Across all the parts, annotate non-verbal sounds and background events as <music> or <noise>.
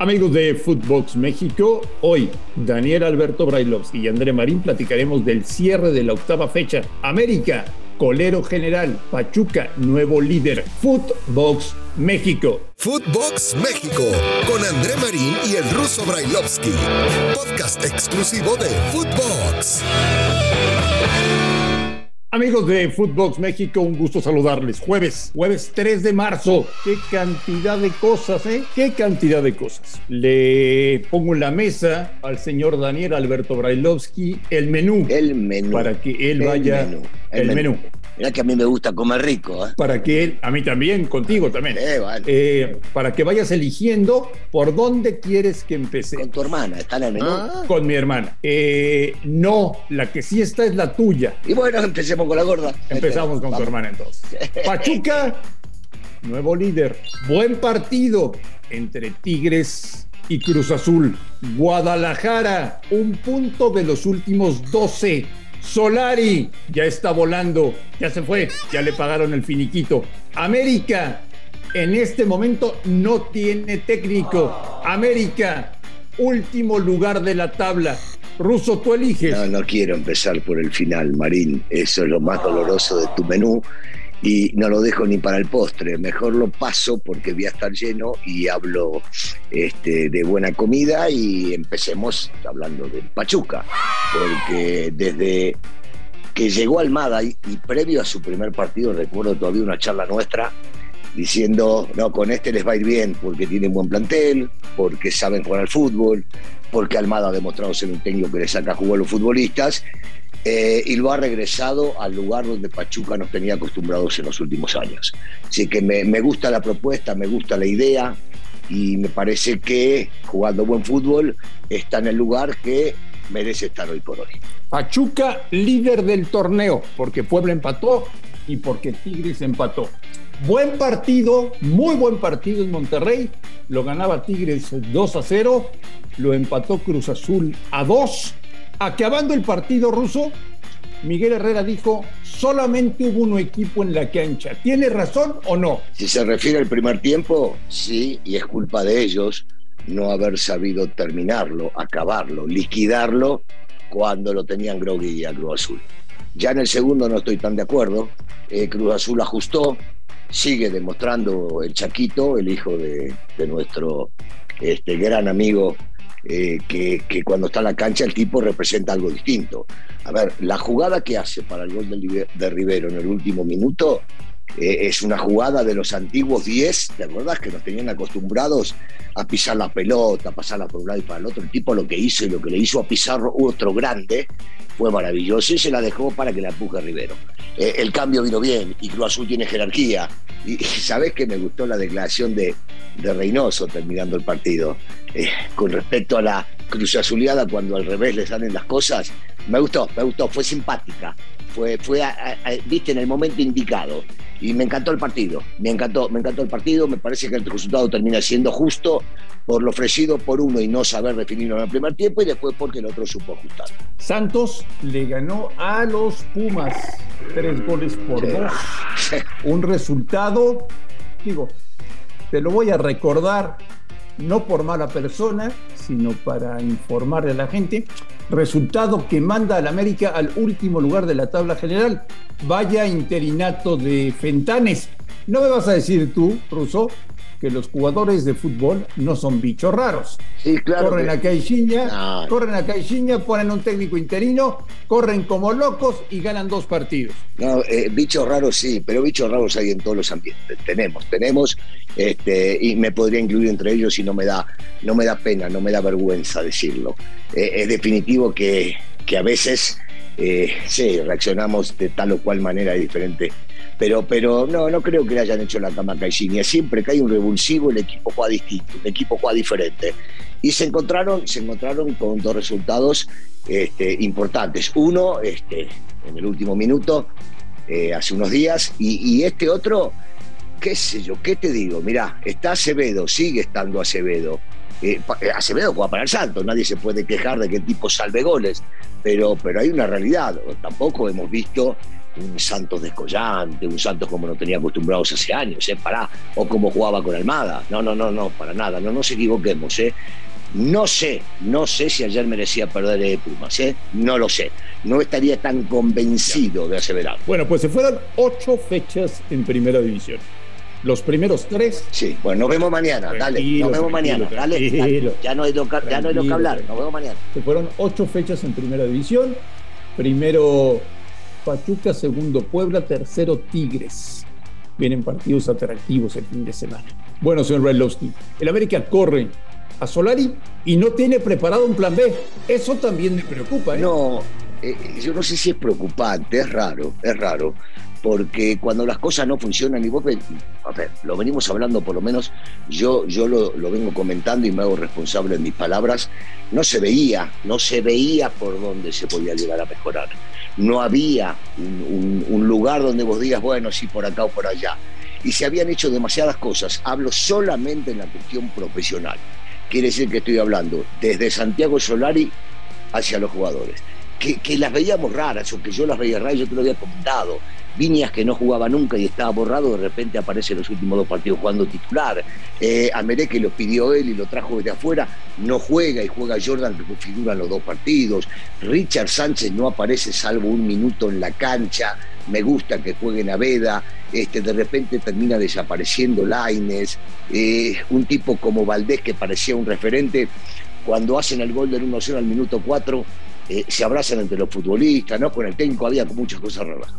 Amigos de Footbox México, hoy Daniel Alberto Brailovsky y André Marín platicaremos del cierre de la octava fecha. América, colero general, Pachuca, nuevo líder. Footbox México. Footbox México, con André Marín y el ruso Brailovsky. Podcast exclusivo de Footbox. Amigos de Footbox México, un gusto saludarles. Jueves, jueves 3 de marzo. Qué cantidad de cosas, ¿eh? Qué cantidad de cosas. Le pongo en la mesa al señor Daniel Alberto Brailovsky el menú. El menú. Para que él vaya. El, menú. Mira que a mí me gusta comer rico. ¿eh? Para que él, a mí también, contigo también. Eh, vale. Eh, para que vayas eligiendo por dónde quieres que empecé. Con tu hermana, ¿está en el menú? Ah. Con mi hermana. Eh, no, la que sí está es la tuya. Y bueno, empecemos con la gorda. Empezamos con tu hermana entonces. <laughs> Pachuca, nuevo líder. Buen partido entre Tigres y Cruz Azul. Guadalajara, un punto de los últimos 12. Solari ya está volando, ya se fue, ya le pagaron el finiquito. América, en este momento no tiene técnico. América, último lugar de la tabla. Ruso, tú eliges. No, no quiero empezar por el final, Marín. Eso es lo más doloroso de tu menú. Y no lo dejo ni para el postre. Mejor lo paso porque voy a estar lleno y hablo este, de buena comida. Y empecemos hablando del Pachuca. Porque desde que llegó Almada y, y previo a su primer partido, recuerdo todavía una charla nuestra diciendo, no, con este les va a ir bien porque tienen buen plantel, porque saben jugar al fútbol, porque Almada ha demostrado ser un técnico que le saca jugo a los futbolistas, eh, y lo ha regresado al lugar donde Pachuca nos tenía acostumbrados en los últimos años. Así que me, me gusta la propuesta, me gusta la idea, y me parece que jugando buen fútbol está en el lugar que merece estar hoy por hoy. Pachuca, líder del torneo, porque Puebla empató y porque Tigres empató. Buen partido, muy buen partido en Monterrey. Lo ganaba Tigres 2 a 0. Lo empató Cruz Azul a 2. Acabando el partido ruso, Miguel Herrera dijo, solamente hubo un equipo en la cancha. ¿Tiene razón o no? Si se refiere al primer tiempo, sí, y es culpa de ellos no haber sabido terminarlo, acabarlo, liquidarlo cuando lo tenían groggy a Cruz Azul. Ya en el segundo no estoy tan de acuerdo. Eh, Cruz Azul ajustó, sigue demostrando el Chaquito, el hijo de, de nuestro este, gran amigo, eh, que, que, cuando está en la cancha el tipo representa algo distinto. A ver, la jugada que hace para el gol de, de Rivero en el último minuto eh, es una jugada de los antiguos 10, ¿te acordás? Que nos tenían acostumbrados a pisar la pelota, a pasarla por un lado y para el otro. El tipo lo que hizo y lo que le hizo a Pizarro, otro grande, fue maravilloso y se la dejó para que la empuje Rivero. Eh, el cambio vino bien y Cruz Azul tiene jerarquía. Y, y sabés que me gustó la declaración de, de Reynoso terminando el partido. Eh, con respecto a la Cruz Azuleada, cuando al revés le salen las cosas, me gustó, me gustó, fue simpática. Fue, fue a, a, viste, en el momento indicado. Y me encantó el partido, me encantó, me encantó el partido, me parece que el resultado termina siendo justo por lo ofrecido por uno y no saber definirlo en el primer tiempo y después porque el otro supo ajustar. Santos le ganó a los Pumas tres goles por sí. dos. <laughs> Un resultado, digo, te lo voy a recordar, no por mala persona, sino para informarle a la gente. Resultado que manda al América al último lugar de la tabla general. Vaya interinato de Fentanes. No me vas a decir tú, Russo, que los jugadores de fútbol no son bichos raros. Sí, claro. Corren que... a Caixinha, no. corren a Caixinha, ponen un técnico interino, corren como locos y ganan dos partidos. No, eh, bichos raros sí, pero bichos raros hay en todos los ambientes. Tenemos, tenemos, este, y me podría incluir entre ellos y no me da, no me da pena, no me da vergüenza decirlo. Eh, es definitivo que, que a veces eh, sí, reaccionamos de tal o cual manera diferente pero, pero no, no creo que le hayan hecho la cama a. Siempre que hay un revulsivo, el equipo juega distinto, el equipo juega diferente. Y se encontraron, se encontraron con dos resultados este, importantes. Uno, este, en el último minuto, eh, hace unos días, y, y, este otro, qué sé yo, qué te digo, mirá, está Acevedo, sigue estando Acevedo. Eh, Acevedo juega para el Santo, nadie se puede quejar de que el tipo salve goles, pero, pero hay una realidad, tampoco hemos visto un Santos descollante, un Santos como no tenía acostumbrados hace años, ¿eh? O como jugaba con Almada. No, no, no, no, para nada, no nos equivoquemos, ¿eh? No sé, no sé si ayer merecía perder de Pumas, ¿eh? No lo sé. No estaría tan convencido de aseverar. Bueno, pues se fueron ocho fechas en primera división. Los primeros tres. Sí, bueno, nos vemos mañana, dale. Nos vemos mañana, dale, Ya no hay lo que, ya no hay lo que hablar, nos vemos mañana. Se fueron ocho fechas en primera división. Primero Pachuca, segundo Puebla, tercero Tigres. Vienen partidos atractivos el fin de semana. Bueno, señor Redlowski, el América corre a Solari y no tiene preparado un plan B. Eso también me preocupa. ¿eh? No, eh, yo no sé si es preocupante, es raro, es raro, porque cuando las cosas no funcionan, y vos, a ver, lo venimos hablando por lo menos, yo, yo lo, vengo comentando y me hago responsable en mis palabras, no se veía, no se veía por dónde se podía llegar a mejorar. No había un, lugar donde vos digas, bueno, sí, por acá o por allá. Y se habían hecho demasiadas cosas. Hablo solamente en la cuestión profesional. Quiere decir que estoy hablando desde Santiago Solari hacia los jugadores que, las veíamos raras o que yo las veía raras, yo te lo había comentado. Viñas que no jugaba nunca y estaba borrado, de repente aparece en los últimos dos partidos jugando titular. Eh, que lo pidió él y lo trajo desde afuera, no juega y juega Jordan que figura en los dos partidos. Richard Sánchez no aparece salvo un minuto en la cancha. Me gusta que juegue Naveda. Este, de repente termina desapareciendo Laines. Eh, un tipo como Valdés que parecía un referente. Cuando hacen el gol del 1-0 al minuto 4, eh, se abrazan entre los futbolistas, ¿no? Con el técnico había muchas cosas raras,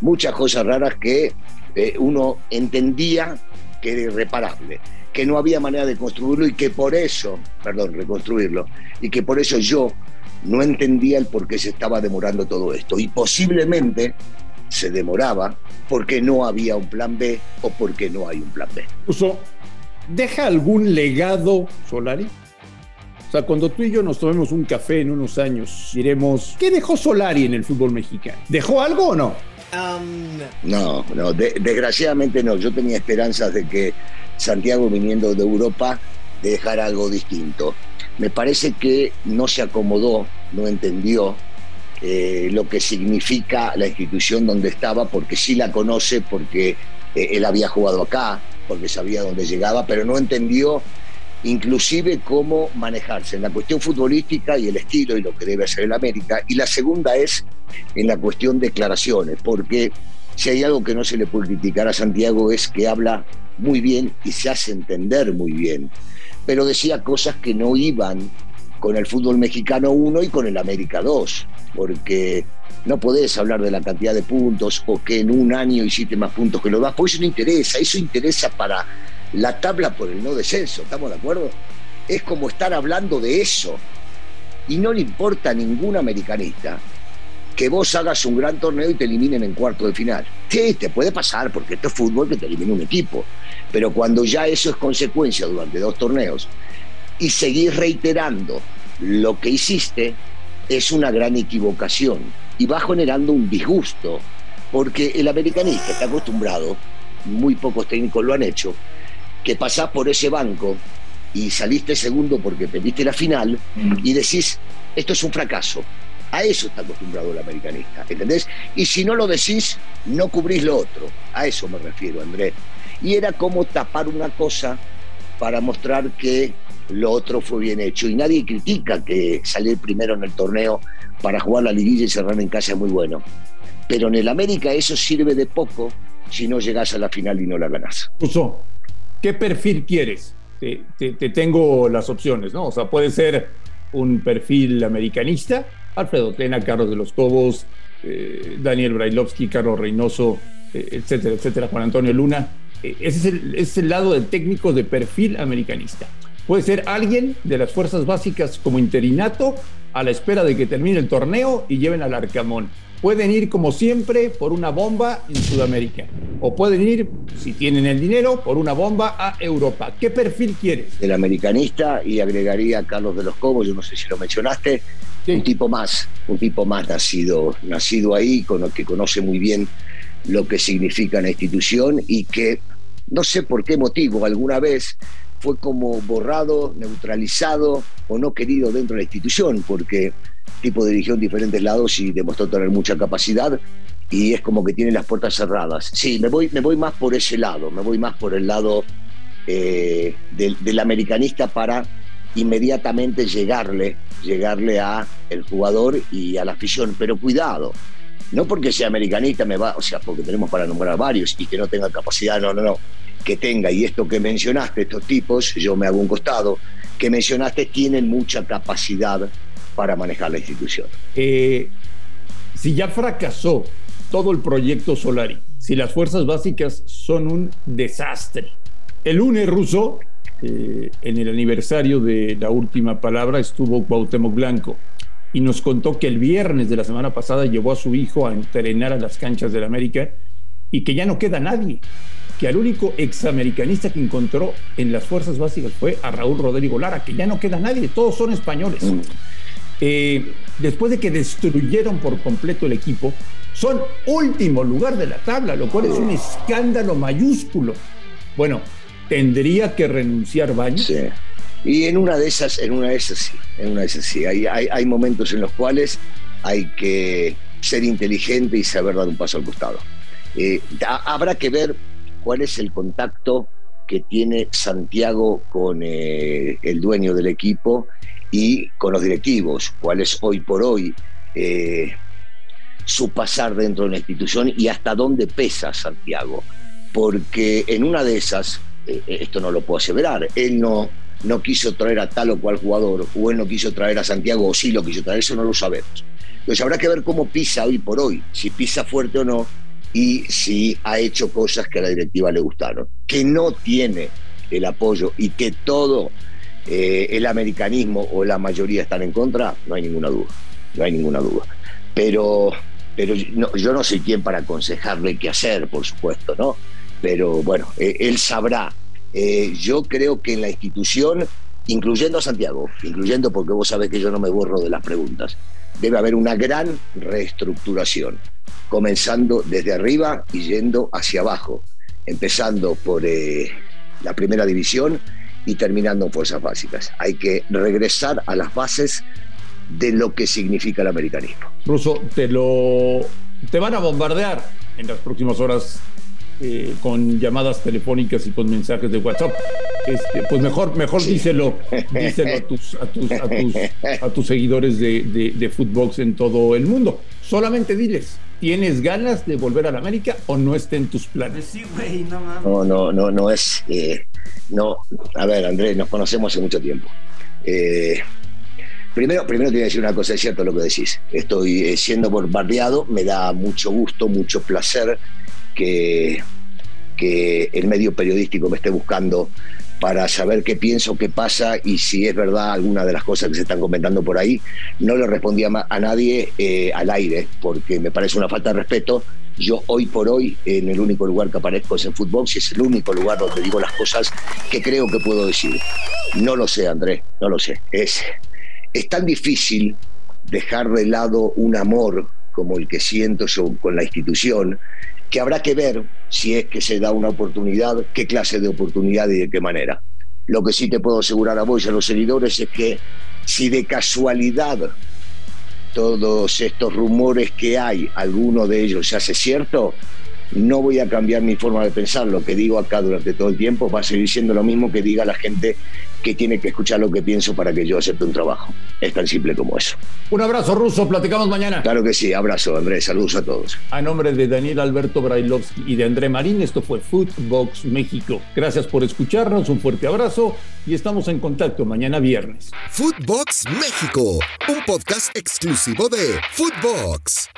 muchas cosas raras que eh, uno entendía que era irreparable, que no había manera de construirlo y que por eso, perdón, reconstruirlo, y que por eso yo no entendía el por qué se estaba demorando todo esto. Y posiblemente se demoraba porque no había un plan B o porque no hay un plan B. ¿deja algún legado Solari? O sea, cuando tú y yo nos tomemos un café en unos años, diremos, ¿qué dejó Solari en el fútbol mexicano? ¿Dejó algo o no? no, no, desgraciadamente no. Yo tenía esperanzas de que Santiago viniendo de Europa dejara algo distinto. Me parece que no se acomodó, no entendió eh, lo que significa la institución donde estaba, porque sí la conoce, porque eh, él había jugado acá, porque sabía dónde llegaba, pero no entendió inclusive cómo manejarse en la cuestión futbolística y el estilo y lo que debe hacer el América. Y la segunda es en la cuestión de declaraciones, porque si hay algo que no se le puede criticar a Santiago es que habla muy bien y se hace entender muy bien, pero decía cosas que no iban con el fútbol mexicano 1 y con el América 2, porque no podés hablar de la cantidad de puntos o que en un año hiciste más puntos que los demás, pues eso no interesa, eso interesa para la tabla por el no descenso, ¿estamos de acuerdo? Es como estar hablando de eso. Y no le importa a ningún americanista que vos hagas un gran torneo y te eliminen en cuarto de final. Sí, te puede pasar, porque esto es fútbol que te elimina un equipo. Pero cuando ya eso es consecuencia durante dos torneos y seguís reiterando lo que hiciste, es una gran equivocación y va generando un disgusto, porque el americanista está acostumbrado, muy pocos técnicos lo han hecho, que pasás por ese banco y saliste segundo porque pediste la final mm. y decís, esto es un fracaso. A eso está acostumbrado el americanista, ¿entendés? Y si no lo decís, no cubrís lo otro. A eso me refiero, Andrés. Y era como tapar una cosa para mostrar que lo otro fue bien hecho. Y nadie critica que salir primero en el torneo para jugar la liguilla y cerrar en casa es muy bueno. Pero en el América eso sirve de poco si no llegás a la final y no la ganás. ¿Qué perfil quieres? Te, tengo las opciones, ¿no? O sea, puede ser un perfil americanista, Alfredo Tena, Carlos de los Cobos, eh, Daniel Brailovsky, Carlos Reynoso, eh, etcétera, etcétera, Juan Antonio Luna. Eh, ese, es el, es el lado del técnico de perfil americanista. Puede ser alguien de las fuerzas básicas como interinato a la espera de que termine el torneo y lleven al Arcamón pueden ir como siempre por una bomba en Sudamérica o pueden ir, si tienen el dinero, por una bomba a Europa. ¿Qué perfil quieres? El americanista y agregaría a Carlos de los Cobos, yo no sé si lo mencionaste, un tipo más, un tipo más nacido, nacido ahí, con que conoce muy bien lo que significa la institución y que no sé por qué motivo alguna vez fue como borrado, neutralizado o no querido dentro de la institución, porque tipo dirigió en diferentes lados y demostró tener mucha capacidad y es como que tiene las puertas cerradas. Sí, me voy, me voy más por ese lado, me voy más por el lado eh, del, americanista para inmediatamente llegarle, llegarle a el jugador y a la afición. Pero cuidado, no porque sea americanista me va, o sea, porque tenemos para nombrar varios y que no tenga capacidad, no, no, no, que tenga, y esto que mencionaste, estos tipos, yo me hago un costado, que mencionaste tienen mucha capacidad para manejar la institución. Eh, si ya fracasó todo el proyecto Solari, si las fuerzas básicas son un desastre. El lunes ruso, eh, en el aniversario de la última palabra, estuvo Cuauhtémoc Blanco y nos contó que el viernes de la semana pasada llevó a su hijo a entrenar a las canchas del América y que ya no queda nadie, que al único examericanista que encontró en las fuerzas básicas fue a Raúl Rodrigo Lara, que ya no queda nadie, todos son españoles. Eh, después de que destruyeron por completo el equipo, son último lugar de la tabla, lo cual es un escándalo mayúsculo. Bueno, tendría que renunciar Baños. Sí. Y en una de esas, en una de esas sí, en una de esas sí. Hay, hay, momentos en los cuales hay que ser inteligente y saber dar un paso al costado. Eh, habrá que ver cuál es el contacto que tiene Santiago con eh, el dueño del equipo y con los directivos, cuál es hoy por hoy eh, su pasar dentro de la institución y hasta dónde pesa Santiago. Porque en una de esas, eh, esto no lo puedo aseverar, él no, no quiso traer a tal o cual jugador, o él no quiso traer a Santiago, o sí lo quiso traer, eso no lo sabemos. Entonces habrá que ver cómo pisa hoy por hoy, si pisa fuerte o no, y si ha hecho cosas que a la directiva le gustaron. Que no tiene el apoyo y que todo eh, el americanismo o la mayoría están en contra, no hay ninguna duda, no hay ninguna duda. Pero, pero yo no soy quien para aconsejarle qué hacer, por supuesto, ¿no? Pero bueno, eh, él sabrá. Eh, yo creo que en la institución, incluyendo a Santiago, incluyendo porque vos sabés que yo no me borro de las preguntas, debe haber una gran reestructuración comenzando desde arriba y yendo hacia abajo, empezando por la primera división y terminando en fuerzas básicas. Hay que regresar a las bases de lo que significa el americanismo. Ruso, te lo te van a bombardear en las próximas horas eh, con llamadas telefónicas y con mensajes de WhatsApp. Este, pues mejor, mejor díselo, <laughs> díselo a tus, a tus, a tus, a tus seguidores de, de, de Footbox en todo el mundo. Solamente diles, ¿tienes ganas de volver a la América o no está en tus planes? no, no, no, no es. Eh, no, a ver, Andrés, nos conocemos hace mucho tiempo. Eh, primero, primero te voy a decir una cosa, es cierto lo que decís. Estoy siendo bombardeado, me da mucho gusto, mucho placer que, que el medio periodístico me esté buscando para saber qué pienso, qué pasa y si es verdad alguna de las cosas que se están comentando por ahí. No le respondía a nadie eh, al aire porque me parece una falta de respeto. Yo hoy por hoy en el único lugar que aparezco es en fútbol, si es el único lugar donde digo las cosas que creo que puedo decir. No lo sé, Andrés, no lo sé. Es, es tan difícil dejar de lado un amor como el que siento yo con la institución que habrá que ver si es que se da una oportunidad, qué clase de oportunidad y de qué manera. Lo que sí te puedo asegurar a vos y a los seguidores es que si de casualidad todos estos rumores que hay, alguno de ellos se hace cierto, no voy a cambiar mi forma de pensar. Lo que digo acá durante todo el tiempo va a seguir siendo lo mismo que diga la gente que tiene que escuchar lo que pienso para que yo acepte un trabajo. Es tan simple como eso. Un abrazo ruso, platicamos mañana. Claro que sí, abrazo Andrés, saludos a todos. A nombre de Daniel Alberto Brailovsky y de André Marín, esto fue Footbox México. Gracias por escucharnos, un fuerte abrazo y estamos en contacto mañana viernes. Footbox México, un podcast exclusivo de Footbox.